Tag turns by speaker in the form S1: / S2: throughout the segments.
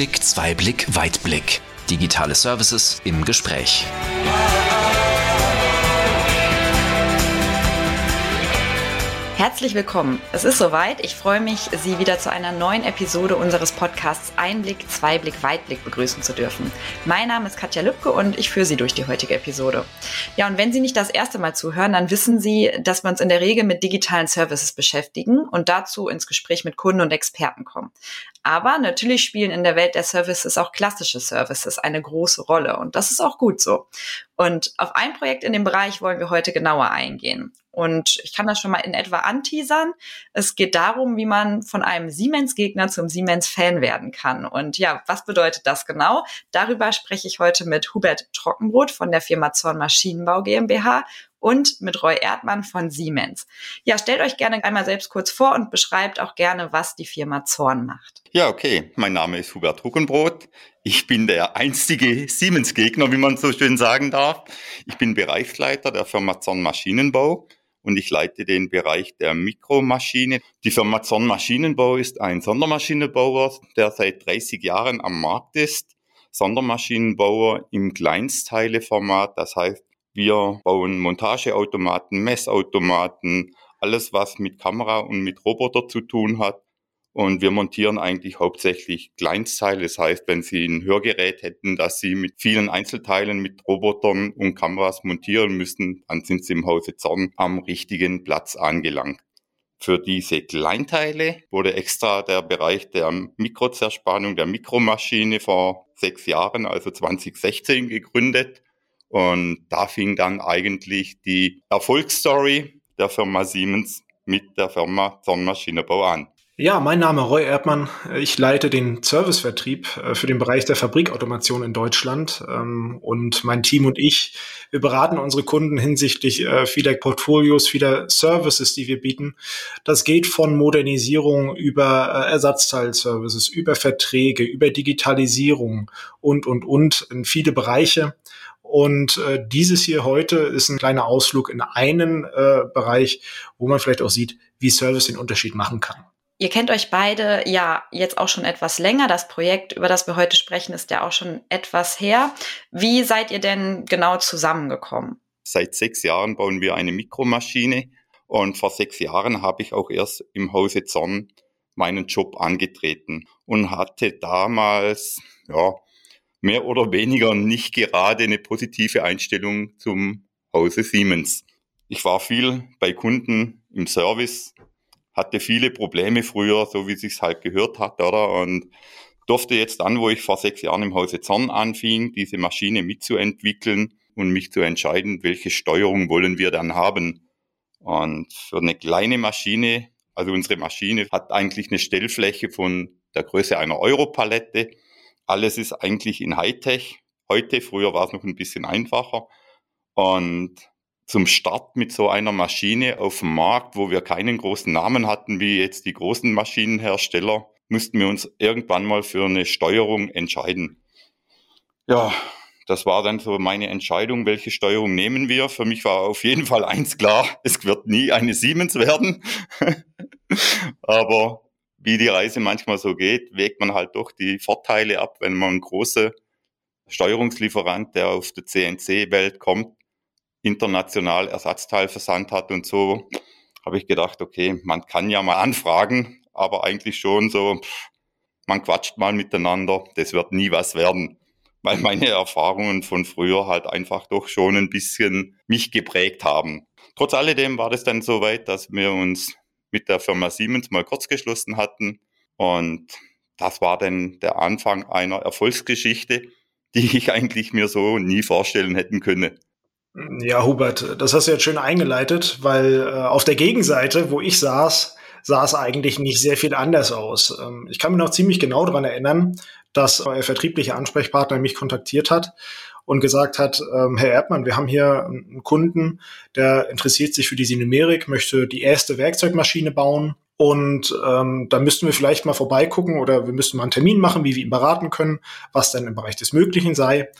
S1: Einblick, Zweiblick, Weitblick. Digitale Services im Gespräch.
S2: Herzlich willkommen. Es ist soweit. Ich freue mich, Sie wieder zu einer neuen Episode unseres Podcasts Einblick, Zweiblick, Weitblick begrüßen zu dürfen. Mein Name ist Katja Lübke und ich führe Sie durch die heutige Episode. Ja, und wenn Sie nicht das erste Mal zuhören, dann wissen Sie, dass wir uns in der Regel mit digitalen Services beschäftigen und dazu ins Gespräch mit Kunden und Experten kommen. Aber natürlich spielen in der Welt der Services auch klassische Services eine große Rolle und das ist auch gut so. Und auf ein Projekt in dem Bereich wollen wir heute genauer eingehen. Und ich kann das schon mal in etwa anteasern. Es geht darum, wie man von einem Siemens-Gegner zum Siemens-Fan werden kann. Und ja, was bedeutet das genau? Darüber spreche ich heute mit Hubert Trockenbrot von der Firma Zorn Maschinenbau GmbH und mit Roy Erdmann von Siemens. Ja, stellt euch gerne einmal selbst kurz vor und beschreibt auch gerne, was die Firma Zorn macht.
S3: Ja, okay. Mein Name ist Hubert Huckenbrot. Ich bin der einstige Siemens-Gegner, wie man so schön sagen darf. Ich bin Bereichsleiter der Firma Zorn Maschinenbau und ich leite den Bereich der Mikromaschine. Die Firma Zorn Maschinenbau ist ein Sondermaschinenbauer, der seit 30 Jahren am Markt ist. Sondermaschinenbauer im Kleinstteileformat, das heißt wir bauen Montageautomaten, Messautomaten, alles was mit Kamera und mit Roboter zu tun hat. Und wir montieren eigentlich hauptsächlich Kleinstteile. Das heißt, wenn Sie ein Hörgerät hätten, das Sie mit vielen Einzelteilen, mit Robotern und Kameras montieren müssen, dann sind Sie im Hause Zorn am richtigen Platz angelangt. Für diese Kleinteile wurde extra der Bereich der Mikrozerspannung der Mikromaschine vor sechs Jahren, also 2016, gegründet. Und da fing dann eigentlich die Erfolgsstory der Firma Siemens mit der Firma Zorn Maschinenbau an.
S4: Ja, mein Name Roy Erdmann. Ich leite den Servicevertrieb äh, für den Bereich der Fabrikautomation in Deutschland. Ähm, und mein Team und ich, wir beraten unsere Kunden hinsichtlich äh, vieler Portfolios, vieler Services, die wir bieten. Das geht von Modernisierung über äh, Ersatzteilservices, über Verträge, über Digitalisierung und, und, und in viele Bereiche. Und äh, dieses hier heute ist ein kleiner Ausflug in einen äh, Bereich, wo man vielleicht auch sieht, wie Service den Unterschied machen kann.
S2: Ihr kennt euch beide ja jetzt auch schon etwas länger. Das Projekt, über das wir heute sprechen, ist ja auch schon etwas her. Wie seid ihr denn genau zusammengekommen?
S3: Seit sechs Jahren bauen wir eine Mikromaschine und vor sechs Jahren habe ich auch erst im Hause Zorn meinen Job angetreten und hatte damals, ja, mehr oder weniger nicht gerade eine positive Einstellung zum Hause Siemens. Ich war viel bei Kunden im Service, hatte viele Probleme früher, so wie sich's halt gehört hat, oder? Und durfte jetzt dann, wo ich vor sechs Jahren im Hause Zorn anfing, diese Maschine mitzuentwickeln und mich zu entscheiden, welche Steuerung wollen wir dann haben. Und für eine kleine Maschine, also unsere Maschine hat eigentlich eine Stellfläche von der Größe einer Europalette. Alles ist eigentlich in Hightech. Heute, früher war es noch ein bisschen einfacher. Und zum Start mit so einer Maschine auf dem Markt, wo wir keinen großen Namen hatten, wie jetzt die großen Maschinenhersteller, mussten wir uns irgendwann mal für eine Steuerung entscheiden. Ja, das war dann so meine Entscheidung, welche Steuerung nehmen wir. Für mich war auf jeden Fall eins klar, es wird nie eine Siemens werden. Aber wie die Reise manchmal so geht, wägt man halt doch die Vorteile ab, wenn man ein großer Steuerungslieferant, der auf der CNC-Welt kommt, international Ersatzteilversand hat und so, habe ich gedacht, okay, man kann ja mal anfragen, aber eigentlich schon so, man quatscht mal miteinander, das wird nie was werden. Weil meine Erfahrungen von früher halt einfach doch schon ein bisschen mich geprägt haben. Trotz alledem war das dann so weit, dass wir uns mit der Firma Siemens mal kurz geschlossen hatten. Und das war dann der Anfang einer Erfolgsgeschichte, die ich eigentlich mir so nie vorstellen hätten können.
S4: Ja, Hubert, das hast du jetzt schön eingeleitet, weil äh, auf der Gegenseite, wo ich saß, sah es eigentlich nicht sehr viel anders aus. Ähm, ich kann mich noch ziemlich genau daran erinnern, dass euer vertrieblicher Ansprechpartner mich kontaktiert hat und gesagt hat, ähm, Herr Erdmann, wir haben hier einen Kunden, der interessiert sich für diese Numerik, möchte die erste Werkzeugmaschine bauen und ähm, da müssten wir vielleicht mal vorbeigucken oder wir müssten mal einen Termin machen, wie wir ihn beraten können, was denn im Bereich des Möglichen sei.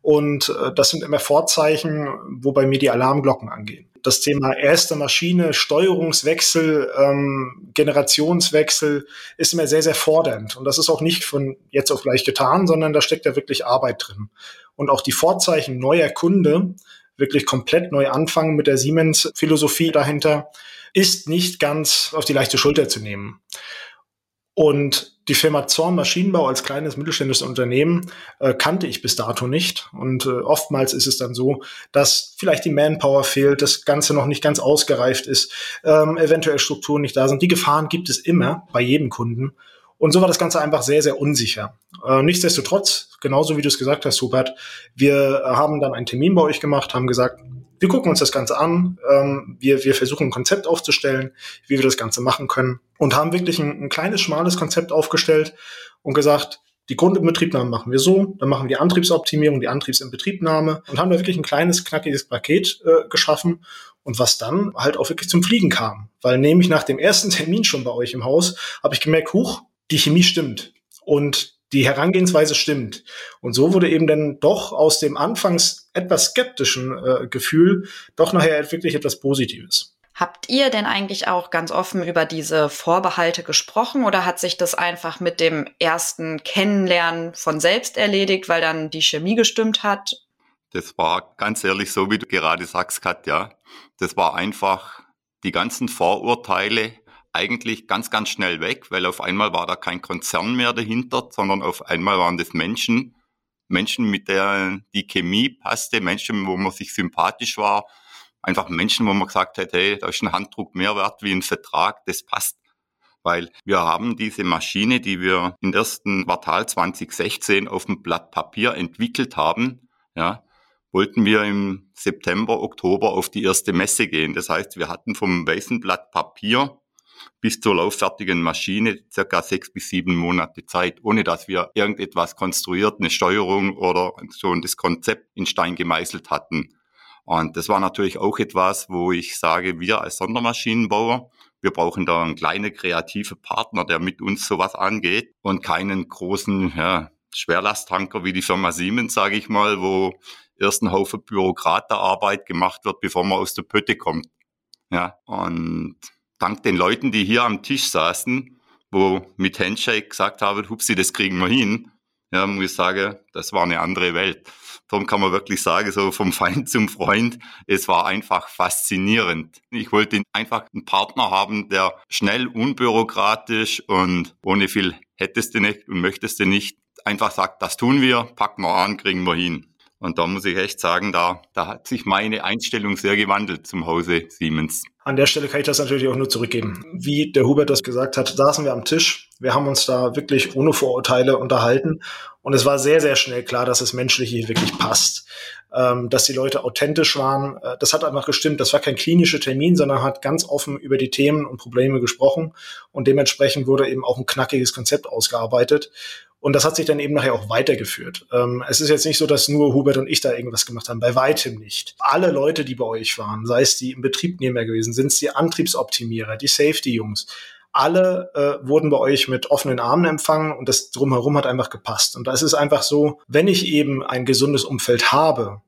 S4: Und äh, das sind immer Vorzeichen, wo bei mir die Alarmglocken angehen. das Thema erste Maschine, Steuerungswechsel, ähm, Generationswechsel ist immer sehr, sehr fordernd. Und das ist auch nicht von jetzt auf gleich getan, sondern da steckt ja wirklich Arbeit drin. Und auch die Vorzeichen neuer Kunde, wirklich komplett neu anfangen mit der Siemens-Philosophie dahinter, ist nicht ganz auf die leichte Schulter zu nehmen. Und die Firma Zorn Maschinenbau als kleines mittelständisches Unternehmen äh, kannte ich bis dato nicht. Und äh, oftmals ist es dann so, dass vielleicht die Manpower fehlt, das Ganze noch nicht ganz ausgereift ist, ähm, eventuell Strukturen nicht da sind. Die Gefahren gibt es immer bei jedem Kunden. Und so war das Ganze einfach sehr, sehr unsicher. Äh, nichtsdestotrotz, genauso wie du es gesagt hast, Hubert, wir haben dann einen Termin bei euch gemacht, haben gesagt, wir gucken uns das Ganze an, ähm, wir, wir versuchen ein Konzept aufzustellen, wie wir das Ganze machen können und haben wirklich ein, ein kleines, schmales Konzept aufgestellt und gesagt, die Grundinbetriebnahme machen wir so, dann machen wir die Antriebsoptimierung, die Antriebsinbetriebnahme und haben da wirklich ein kleines, knackiges Paket äh, geschaffen und was dann halt auch wirklich zum Fliegen kam. Weil nämlich nach dem ersten Termin schon bei euch im Haus habe ich gemerkt, huch, die Chemie stimmt. Und die Herangehensweise stimmt. Und so wurde eben dann doch aus dem anfangs etwas skeptischen äh, Gefühl doch nachher wirklich etwas Positives.
S2: Habt ihr denn eigentlich auch ganz offen über diese Vorbehalte gesprochen oder hat sich das einfach mit dem ersten Kennenlernen von selbst erledigt, weil dann die Chemie gestimmt hat?
S3: Das war ganz ehrlich so, wie du gerade sagst, Katja. Das war einfach die ganzen Vorurteile eigentlich ganz, ganz schnell weg, weil auf einmal war da kein Konzern mehr dahinter, sondern auf einmal waren das Menschen, Menschen, mit der die Chemie passte, Menschen, wo man sich sympathisch war, einfach Menschen, wo man gesagt hat, hey, da ist ein Handdruck mehr wert wie ein Vertrag, das passt. Weil wir haben diese Maschine, die wir im ersten Quartal 2016 auf dem Blatt Papier entwickelt haben, ja, wollten wir im September, Oktober auf die erste Messe gehen. Das heißt, wir hatten vom weißen Blatt Papier bis zur lauffertigen Maschine circa sechs bis sieben Monate Zeit, ohne dass wir irgendetwas konstruiert, eine Steuerung oder schon das Konzept in Stein gemeißelt hatten. Und das war natürlich auch etwas, wo ich sage, wir als Sondermaschinenbauer, wir brauchen da einen kleinen kreativen Partner, der mit uns sowas angeht und keinen großen ja, Schwerlasttanker wie die Firma Siemens, sage ich mal, wo erst ein Haufen Bürokraterarbeit gemacht wird, bevor man aus der Pötte kommt. Ja, und dank den Leuten, die hier am Tisch saßen, wo mit Handshake gesagt haben, hupsi, das kriegen wir hin, ja, muss ich sagen, das war eine andere Welt. Darum kann man wirklich sagen, so vom Feind zum Freund, es war einfach faszinierend. Ich wollte einfach einen Partner haben, der schnell, unbürokratisch und ohne viel hättest du nicht und möchtest du nicht, einfach sagt, das tun wir, packen wir an, kriegen wir hin. Und da muss ich echt sagen, da, da hat sich meine Einstellung sehr gewandelt zum Hause Siemens.
S4: An der Stelle kann ich das natürlich auch nur zurückgeben. Wie der Hubert das gesagt hat, saßen wir am Tisch. Wir haben uns da wirklich ohne Vorurteile unterhalten. Und es war sehr, sehr schnell klar, dass es menschlich hier wirklich passt. Ähm, dass die Leute authentisch waren. Äh, das hat einfach gestimmt. Das war kein klinischer Termin, sondern hat ganz offen über die Themen und Probleme gesprochen. Und dementsprechend wurde eben auch ein knackiges Konzept ausgearbeitet. Und das hat sich dann eben nachher auch weitergeführt. Ähm, es ist jetzt nicht so, dass nur Hubert und ich da irgendwas gemacht haben. Bei weitem nicht. Alle Leute, die bei euch waren, sei es die im Betriebnehmer gewesen, sind es die Antriebsoptimierer, die Safety-Jungs, alle äh, wurden bei euch mit offenen Armen empfangen und das drumherum hat einfach gepasst. Und da ist einfach so, wenn ich eben ein gesundes Umfeld habe,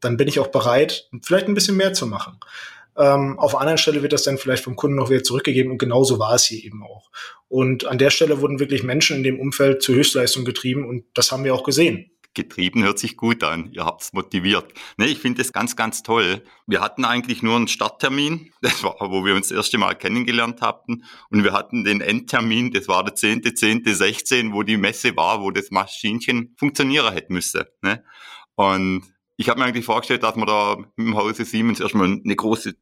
S4: dann bin ich auch bereit, vielleicht ein bisschen mehr zu machen. Ähm, auf anderen Stelle wird das dann vielleicht vom Kunden noch wieder zurückgegeben und genauso war es hier eben auch. Und an der Stelle wurden wirklich Menschen in dem Umfeld zur Höchstleistung getrieben und das haben wir auch gesehen.
S3: Getrieben hört sich gut an. Ihr habt's motiviert. Nee, ich finde es ganz, ganz toll. Wir hatten eigentlich nur einen Starttermin, das war, wo wir uns das erste Mal kennengelernt hatten. Und wir hatten den Endtermin, das war der 10.10.16, wo die Messe war, wo das Maschinchen funktionieren hätte müsse. Ne? Und ich habe mir eigentlich vorgestellt, dass man da im Hause Siemens erstmal eine große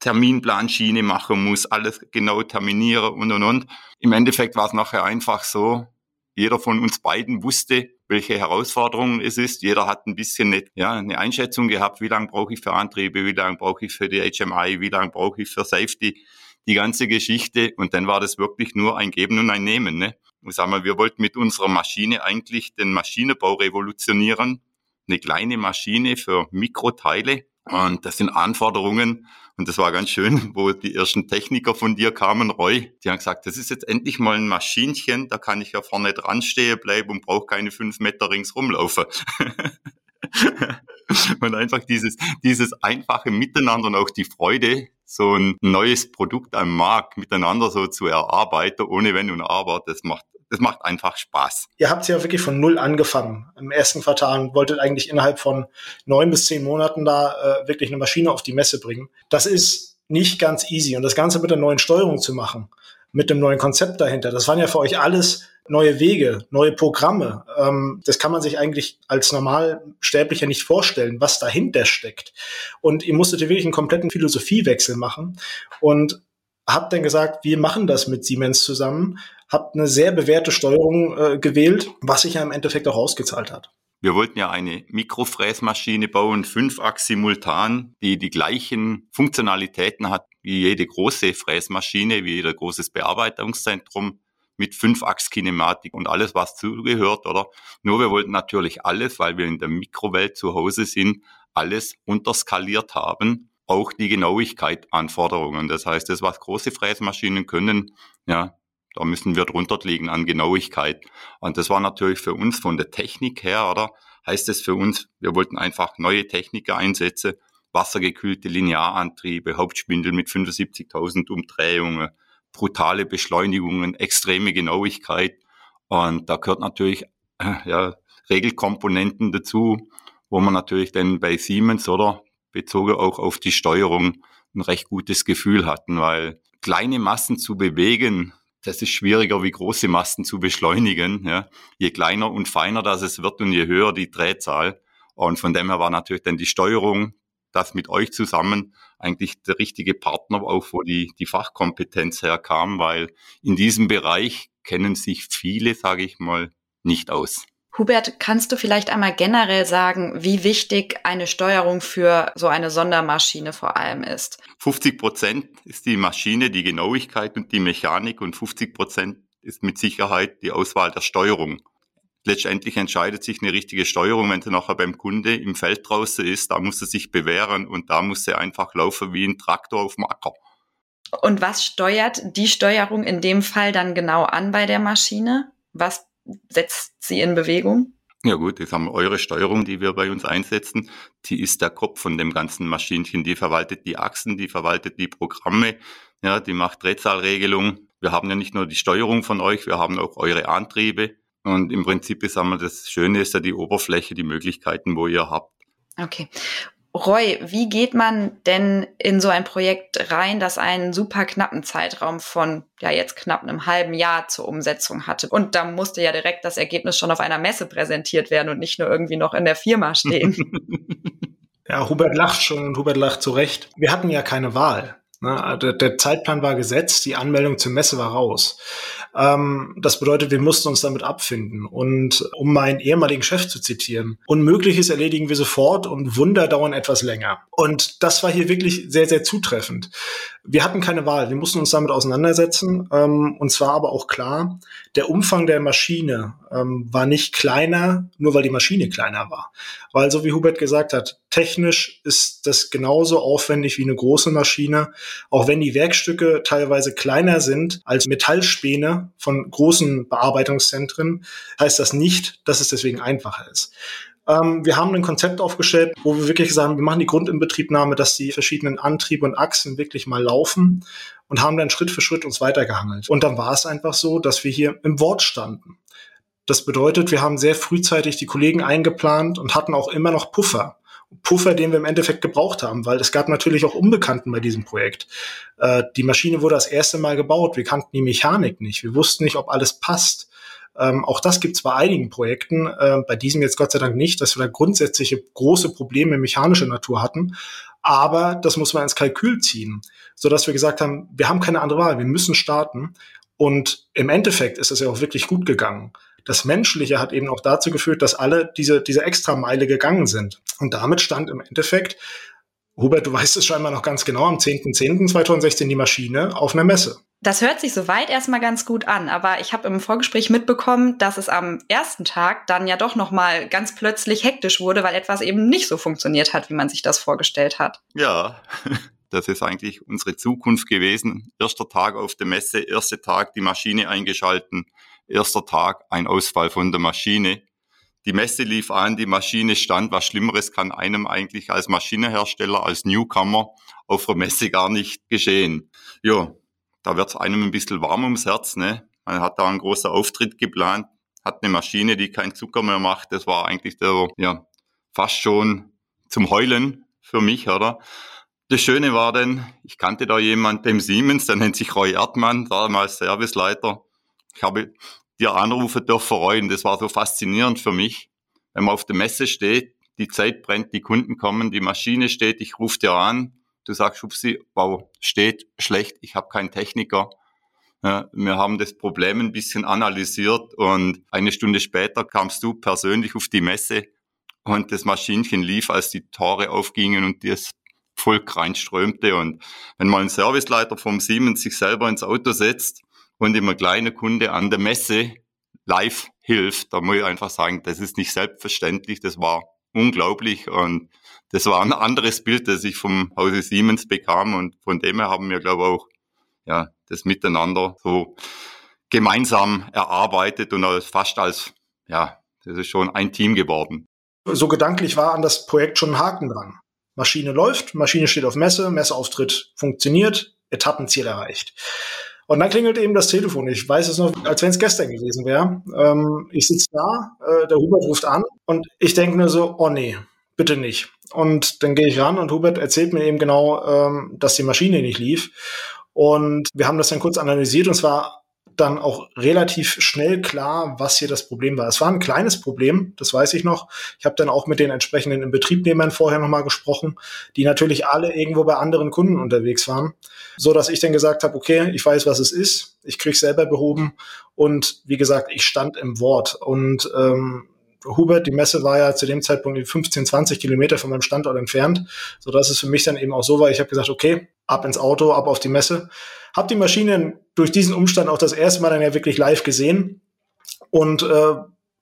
S3: Terminplanschiene machen muss, alles genau terminieren und und und. Im Endeffekt war es nachher einfach so, jeder von uns beiden wusste, welche Herausforderungen es ist. Jeder hat ein bisschen eine, ja, eine Einschätzung gehabt, wie lange brauche ich für Antriebe, wie lange brauche ich für die HMI, wie lange brauche ich für Safety, die ganze Geschichte. Und dann war das wirklich nur ein Geben und ein Nehmen. Ne? Ich sag mal, wir wollten mit unserer Maschine eigentlich den Maschinenbau revolutionieren. Eine kleine Maschine für Mikroteile. Und das sind Anforderungen, und das war ganz schön, wo die ersten Techniker von dir kamen, Roy, die haben gesagt, das ist jetzt endlich mal ein Maschinchen, da kann ich ja vorne dran stehen bleiben und brauche keine fünf Meter rings rumlaufen. und einfach dieses, dieses einfache Miteinander und auch die Freude, so ein neues Produkt am Markt miteinander so zu erarbeiten, ohne Wenn und Aber, das macht das macht einfach Spaß.
S4: Ihr habt ja wirklich von null angefangen im ersten Quartal und wolltet eigentlich innerhalb von neun bis zehn Monaten da äh, wirklich eine Maschine auf die Messe bringen. Das ist nicht ganz easy. Und das Ganze mit der neuen Steuerung zu machen, mit dem neuen Konzept dahinter, das waren ja für euch alles neue Wege, neue Programme. Ähm, das kann man sich eigentlich als Normalsterblicher nicht vorstellen, was dahinter steckt. Und ihr musstet wirklich einen kompletten Philosophiewechsel machen und habt dann gesagt, wir machen das mit Siemens zusammen, habt eine sehr bewährte Steuerung äh, gewählt, was sich ja im Endeffekt auch ausgezahlt hat.
S3: Wir wollten ja eine Mikrofräsmaschine bauen, fünfachs simultan, die die gleichen Funktionalitäten hat wie jede große Fräsmaschine, wie jeder großes Bearbeitungszentrum mit Fünfachs-Kinematik und alles, was zugehört, oder? Nur wir wollten natürlich alles, weil wir in der Mikrowelt zu Hause sind, alles unterskaliert haben, auch die Genauigkeit Anforderungen. Das heißt, das, was große Fräsmaschinen können, ja, da müssen wir drunter liegen an Genauigkeit. Und das war natürlich für uns von der Technik her, oder? Heißt es für uns, wir wollten einfach neue Techniker einsetzen, wassergekühlte Linearantriebe, Hauptspindel mit 75.000 Umdrehungen, brutale Beschleunigungen, extreme Genauigkeit. Und da gehört natürlich äh, ja, Regelkomponenten dazu, wo man natürlich dann bei Siemens oder bezogen auch auf die Steuerung ein recht gutes Gefühl hatten, weil kleine Massen zu bewegen, das ist schwieriger wie große Masten zu beschleunigen. Ja. Je kleiner und feiner das es wird und je höher die Drehzahl. Und von dem her war natürlich dann die Steuerung, das mit euch zusammen eigentlich der richtige Partner, auch wo die, die Fachkompetenz herkam, weil in diesem Bereich kennen sich viele, sage ich mal, nicht aus.
S2: Hubert, kannst du vielleicht einmal generell sagen, wie wichtig eine Steuerung für so eine Sondermaschine vor allem ist?
S3: 50 Prozent ist die Maschine, die Genauigkeit und die Mechanik und 50 Prozent ist mit Sicherheit die Auswahl der Steuerung. Letztendlich entscheidet sich eine richtige Steuerung, wenn sie nachher beim Kunde im Feld draußen ist, da muss sie sich bewähren und da muss sie einfach laufen wie ein Traktor auf dem Acker.
S2: Und was steuert die Steuerung in dem Fall dann genau an bei der Maschine? Was setzt sie in Bewegung?
S3: Ja gut, jetzt haben wir eure Steuerung, die wir bei uns einsetzen. Die ist der Kopf von dem ganzen Maschinchen. Die verwaltet die Achsen, die verwaltet die Programme, ja, die macht Drehzahlregelung. Wir haben ja nicht nur die Steuerung von euch, wir haben auch eure Antriebe. Und im Prinzip ist einmal das Schöne ist ja die Oberfläche, die Möglichkeiten, wo ihr habt.
S2: Okay. Roy, wie geht man denn in so ein Projekt rein, das einen super knappen Zeitraum von ja jetzt knapp einem halben Jahr zur Umsetzung hatte? Und da musste ja direkt das Ergebnis schon auf einer Messe präsentiert werden und nicht nur irgendwie noch in der Firma stehen.
S4: ja, Hubert lacht schon und Hubert lacht zu Recht. Wir hatten ja keine Wahl. Ne? Der, der Zeitplan war gesetzt, die Anmeldung zur Messe war raus. Ähm, das bedeutet, wir mussten uns damit abfinden. Und um meinen ehemaligen Chef zu zitieren, Unmögliches erledigen wir sofort und Wunder dauern etwas länger. Und das war hier wirklich sehr, sehr zutreffend. Wir hatten keine Wahl, wir mussten uns damit auseinandersetzen. Ähm, und zwar aber auch klar, der Umfang der Maschine ähm, war nicht kleiner, nur weil die Maschine kleiner war. Weil, so wie Hubert gesagt hat, technisch ist das genauso aufwendig wie eine große Maschine, auch wenn die Werkstücke teilweise kleiner sind als Metallspäne von großen Bearbeitungszentren, heißt das nicht, dass es deswegen einfacher ist. Ähm, wir haben ein Konzept aufgestellt, wo wir wirklich sagen, wir machen die Grundinbetriebnahme, dass die verschiedenen Antriebe und Achsen wirklich mal laufen und haben dann Schritt für Schritt uns weitergehangelt. Und dann war es einfach so, dass wir hier im Wort standen. Das bedeutet, wir haben sehr frühzeitig die Kollegen eingeplant und hatten auch immer noch Puffer. Puffer, den wir im Endeffekt gebraucht haben, weil es gab natürlich auch Unbekannten bei diesem Projekt. Äh, die Maschine wurde das erste Mal gebaut. Wir kannten die Mechanik nicht. Wir wussten nicht, ob alles passt. Ähm, auch das gibt es bei einigen Projekten, äh, bei diesem jetzt Gott sei Dank nicht, dass wir da grundsätzliche große Probleme mechanischer Natur hatten. Aber das muss man ins Kalkül ziehen, so dass wir gesagt haben, wir haben keine andere Wahl, wir müssen starten. Und im Endeffekt ist es ja auch wirklich gut gegangen. Das Menschliche hat eben auch dazu geführt, dass alle diese, diese Extrameile gegangen sind. Und damit stand im Endeffekt, Hubert, du weißt es scheinbar noch ganz genau, am 10.10.2016 die Maschine auf einer Messe.
S2: Das hört sich soweit erstmal ganz gut an, aber ich habe im Vorgespräch mitbekommen, dass es am ersten Tag dann ja doch noch mal ganz plötzlich hektisch wurde, weil etwas eben nicht so funktioniert hat, wie man sich das vorgestellt hat.
S3: Ja, das ist eigentlich unsere Zukunft gewesen. Erster Tag auf der Messe, erster Tag die Maschine eingeschalten, erster Tag ein Ausfall von der Maschine. Die Messe lief an, die Maschine stand. Was Schlimmeres kann einem eigentlich als Maschinenhersteller, als Newcomer auf der Messe gar nicht geschehen. Ja, da wird's einem ein bisschen warm ums Herz. Ne? Man hat da einen großen Auftritt geplant, hat eine Maschine, die keinen Zucker mehr macht. Das war eigentlich der, ja, fast schon zum Heulen für mich, oder? Das Schöne war dann, ich kannte da jemanden, dem Siemens, der nennt sich Roy Erdmann, damals Serviceleiter. Ich habe dir anrufen dürfen, und das war so faszinierend für mich. Wenn man auf der Messe steht, die Zeit brennt, die Kunden kommen, die Maschine steht, ich rufe dir an, du sagst, Upsi, wow, steht schlecht, ich habe keinen Techniker. Ja, wir haben das Problem ein bisschen analysiert und eine Stunde später kamst du persönlich auf die Messe und das Maschinchen lief, als die Tore aufgingen und das Volk reinströmte. Und wenn mal ein Serviceleiter vom Siemens sich selber ins Auto setzt und immer kleine Kunde an der Messe live hilft, da muss ich einfach sagen, das ist nicht selbstverständlich, das war unglaublich und das war ein anderes Bild, das ich vom Hause Siemens bekam und von dem her haben wir, glaube ich, auch ja, das Miteinander so gemeinsam erarbeitet und als, fast als, ja, das ist schon ein Team geworden.
S4: So gedanklich war an das Projekt schon ein Haken dran. Maschine läuft, Maschine steht auf Messe, Messeauftritt funktioniert, Etappenziel erreicht. Und dann klingelt eben das Telefon. Ich weiß es noch, als wenn es gestern gewesen wäre. Ähm, ich sitze da, äh, der Hubert ruft an und ich denke nur so, oh nee, bitte nicht. Und dann gehe ich ran und Hubert erzählt mir eben genau, ähm, dass die Maschine nicht lief. Und wir haben das dann kurz analysiert und zwar dann auch relativ schnell klar, was hier das Problem war. Es war ein kleines Problem, das weiß ich noch. Ich habe dann auch mit den entsprechenden Inbetriebnehmern vorher nochmal gesprochen, die natürlich alle irgendwo bei anderen Kunden unterwegs waren, so dass ich dann gesagt habe, okay, ich weiß, was es ist, ich kriege selber behoben und wie gesagt, ich stand im Wort und ähm, Hubert, die Messe war ja zu dem Zeitpunkt 15, 20 Kilometer von meinem Standort entfernt, so dass es für mich dann eben auch so war. Ich habe gesagt, okay, ab ins Auto, ab auf die Messe. Hab die Maschinen durch diesen Umstand auch das erste Mal dann ja wirklich live gesehen und äh,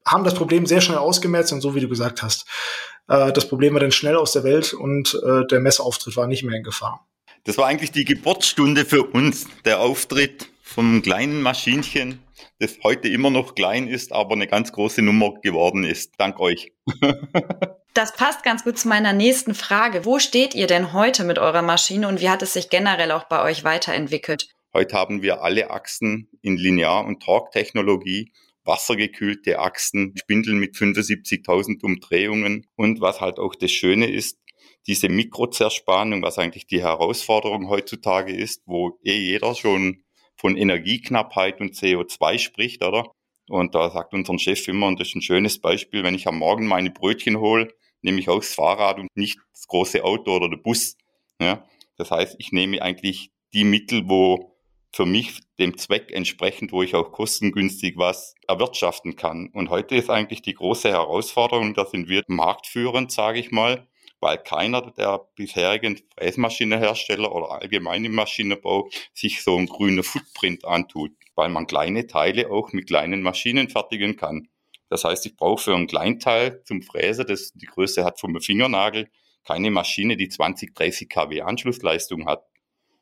S4: haben das Problem sehr schnell ausgemerzt und so wie du gesagt hast, äh, das Problem war dann schnell aus der Welt und äh, der Messeauftritt war nicht mehr in Gefahr.
S3: Das war eigentlich die Geburtsstunde für uns, der Auftritt vom kleinen Maschinchen, das heute immer noch klein ist, aber eine ganz große Nummer geworden ist. Dank euch.
S2: Das passt ganz gut zu meiner nächsten Frage. Wo steht ihr denn heute mit eurer Maschine und wie hat es sich generell auch bei euch weiterentwickelt?
S3: Heute haben wir alle Achsen in Linear- und Torque-Technologie, wassergekühlte Achsen, Spindeln mit 75.000 Umdrehungen und was halt auch das Schöne ist, diese Mikrozerspannung, was eigentlich die Herausforderung heutzutage ist, wo eh jeder schon von Energieknappheit und CO2 spricht, oder? Und da sagt unser Chef immer, und das ist ein schönes Beispiel, wenn ich am Morgen meine Brötchen hole, nehme ich auch das Fahrrad und nicht das große Auto oder der Bus. Ja? Das heißt, ich nehme eigentlich die Mittel, wo für mich dem Zweck entsprechend, wo ich auch kostengünstig was erwirtschaften kann. Und heute ist eigentlich die große Herausforderung, da sind wir marktführend, sage ich mal, weil keiner der bisherigen Fräsmaschinenhersteller oder allgemein im Maschinenbau sich so einen grünen Footprint antut, weil man kleine Teile auch mit kleinen Maschinen fertigen kann. Das heißt, ich brauche für ein Kleinteil zum Fräsen, das die Größe hat vom Fingernagel, keine Maschine, die 20, 30 kW Anschlussleistung hat.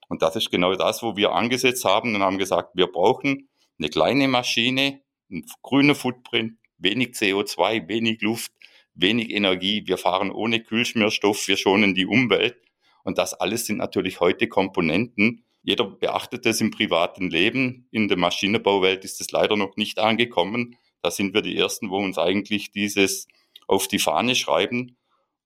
S3: Und das ist genau das, wo wir angesetzt haben und haben gesagt, wir brauchen eine kleine Maschine, einen grünen Footprint, wenig CO2, wenig Luft, wenig Energie, wir fahren ohne Kühlschmierstoff, wir schonen die Umwelt. Und das alles sind natürlich heute Komponenten. Jeder beachtet das im privaten Leben. In der Maschinenbauwelt ist es leider noch nicht angekommen. Da sind wir die Ersten, wo uns eigentlich dieses auf die Fahne schreiben.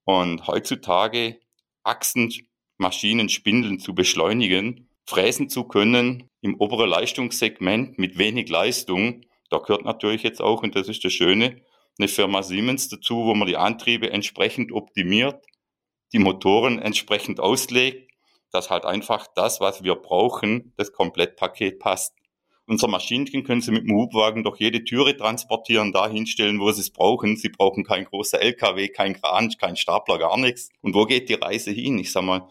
S3: Und heutzutage Achsen, Maschinen, Spindeln zu beschleunigen, fräsen zu können im oberen Leistungssegment mit wenig Leistung, da gehört natürlich jetzt auch, und das ist das Schöne, eine Firma Siemens dazu, wo man die Antriebe entsprechend optimiert, die Motoren entsprechend auslegt, dass halt einfach das, was wir brauchen, das Komplettpaket passt. Unser Maschinchen können Sie mit dem Hubwagen durch jede Türe transportieren, da hinstellen, wo Sie es brauchen. Sie brauchen kein großer LKW, kein Kran, kein Stapler, gar nichts. Und wo geht die Reise hin? Ich sag mal,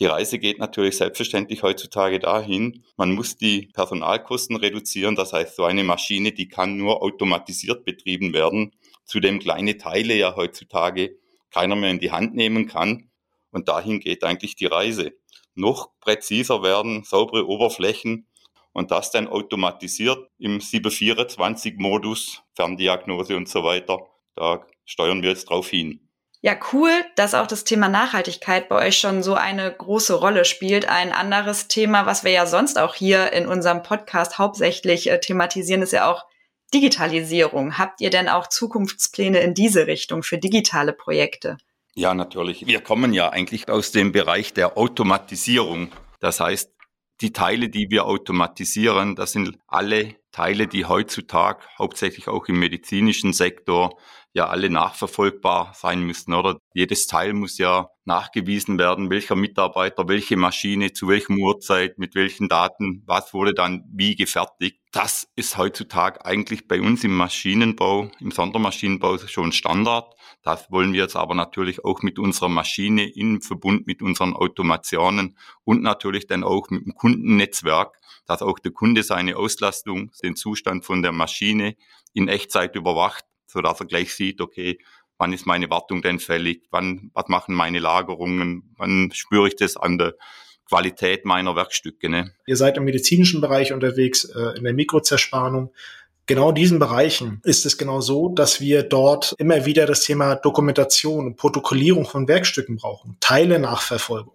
S3: die Reise geht natürlich selbstverständlich heutzutage dahin, man muss die Personalkosten reduzieren. Das heißt, so eine Maschine, die kann nur automatisiert betrieben werden, zudem kleine Teile ja heutzutage keiner mehr in die Hand nehmen kann. Und dahin geht eigentlich die Reise. Noch präziser werden, saubere Oberflächen und das dann automatisiert im 724-Modus, Ferndiagnose und so weiter, da steuern wir jetzt drauf hin.
S2: Ja, cool, dass auch das Thema Nachhaltigkeit bei euch schon so eine große Rolle spielt. Ein anderes Thema, was wir ja sonst auch hier in unserem Podcast hauptsächlich äh, thematisieren, ist ja auch Digitalisierung. Habt ihr denn auch Zukunftspläne in diese Richtung für digitale Projekte?
S3: Ja, natürlich. Wir kommen ja eigentlich aus dem Bereich der Automatisierung. Das heißt, die Teile, die wir automatisieren, das sind alle Teile, die heutzutage hauptsächlich auch im medizinischen Sektor ja alle nachverfolgbar sein müssen, oder? Jedes Teil muss ja nachgewiesen werden, welcher Mitarbeiter, welche Maschine, zu welchem Uhrzeit, mit welchen Daten, was wurde dann wie gefertigt. Das ist heutzutage eigentlich bei uns im Maschinenbau, im Sondermaschinenbau schon Standard. Das wollen wir jetzt aber natürlich auch mit unserer Maschine im Verbund mit unseren Automationen und natürlich dann auch mit dem Kundennetzwerk, dass auch der Kunde seine Auslastung, den Zustand von der Maschine in Echtzeit überwacht sodass er gleich sieht, okay, wann ist meine Wartung denn fällig, wann, was machen meine Lagerungen, wann spüre ich das an der Qualität meiner Werkstücke. Ne?
S4: Ihr seid im medizinischen Bereich unterwegs, äh, in der Mikrozerspannung. Genau in diesen Bereichen ist es genau so, dass wir dort immer wieder das Thema Dokumentation und Protokollierung von Werkstücken brauchen, Teile Nachverfolgung.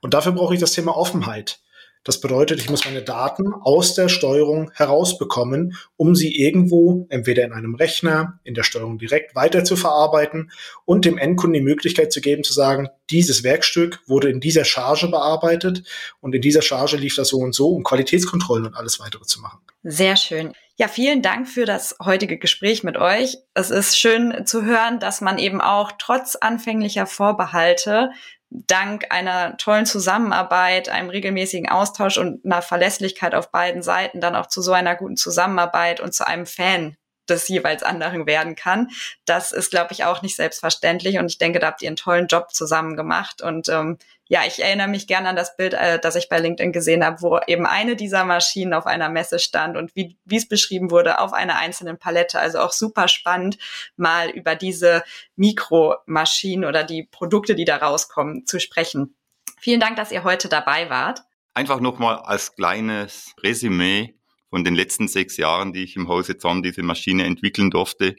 S4: Und dafür brauche ich das Thema Offenheit. Das bedeutet, ich muss meine Daten aus der Steuerung herausbekommen, um sie irgendwo entweder in einem Rechner, in der Steuerung direkt weiter zu verarbeiten und dem Endkunden die Möglichkeit zu geben, zu sagen, dieses Werkstück wurde in dieser Charge bearbeitet und in dieser Charge lief das so und so, um Qualitätskontrollen und alles weitere zu machen.
S2: Sehr schön. Ja, vielen Dank für das heutige Gespräch mit euch. Es ist schön zu hören, dass man eben auch trotz anfänglicher Vorbehalte dank einer tollen Zusammenarbeit, einem regelmäßigen Austausch und einer Verlässlichkeit auf beiden Seiten dann auch zu so einer guten Zusammenarbeit und zu einem Fan des jeweils anderen werden kann. Das ist, glaube ich, auch nicht selbstverständlich. Und ich denke, da habt ihr einen tollen Job zusammen gemacht. Und ähm, ja, ich erinnere mich gerne an das Bild, äh, das ich bei LinkedIn gesehen habe, wo eben eine dieser Maschinen auf einer Messe stand und wie, es beschrieben wurde, auf einer einzelnen Palette. Also auch super spannend, mal über diese Mikromaschinen oder die Produkte, die da rauskommen, zu sprechen. Vielen Dank, dass ihr heute dabei wart.
S3: Einfach nochmal als kleines Resümee von den letzten sechs Jahren, die ich im Hause Zorn diese Maschine entwickeln durfte.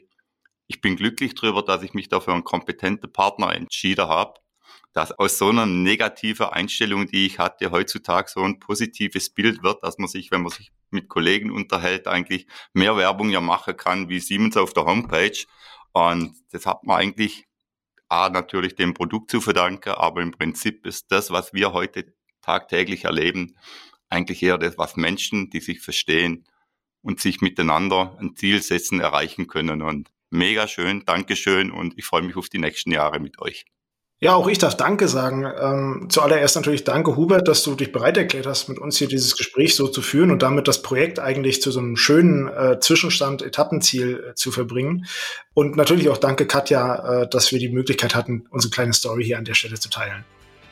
S3: Ich bin glücklich darüber, dass ich mich dafür einen kompetenten Partner entschieden habe dass aus so einer negativen Einstellung, die ich hatte, heutzutage so ein positives Bild wird, dass man sich, wenn man sich mit Kollegen unterhält, eigentlich mehr Werbung ja machen kann wie Siemens auf der Homepage. Und das hat man eigentlich A, natürlich dem Produkt zu verdanken, aber im Prinzip ist das, was wir heute tagtäglich erleben, eigentlich eher das, was Menschen, die sich verstehen und sich miteinander ein Ziel setzen, erreichen können. Und mega schön, Dankeschön und ich freue mich auf die nächsten Jahre mit euch.
S4: Ja, auch ich darf Danke sagen. Ähm, zuallererst natürlich danke, Hubert, dass du dich bereit erklärt hast, mit uns hier dieses Gespräch so zu führen und damit das Projekt eigentlich zu so einem schönen äh, Zwischenstand, Etappenziel äh, zu verbringen. Und natürlich auch danke, Katja, äh, dass wir die Möglichkeit hatten, unsere kleine Story hier an der Stelle zu teilen.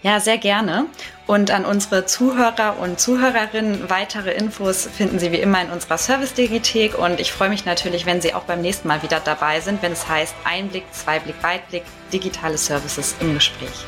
S2: Ja, sehr gerne. Und an unsere Zuhörer und Zuhörerinnen weitere Infos finden Sie wie immer in unserer Service-Digithek. Und ich freue mich natürlich, wenn Sie auch beim nächsten Mal wieder dabei sind, wenn es heißt Einblick, Zweiblick, Weitblick, digitale Services im Gespräch.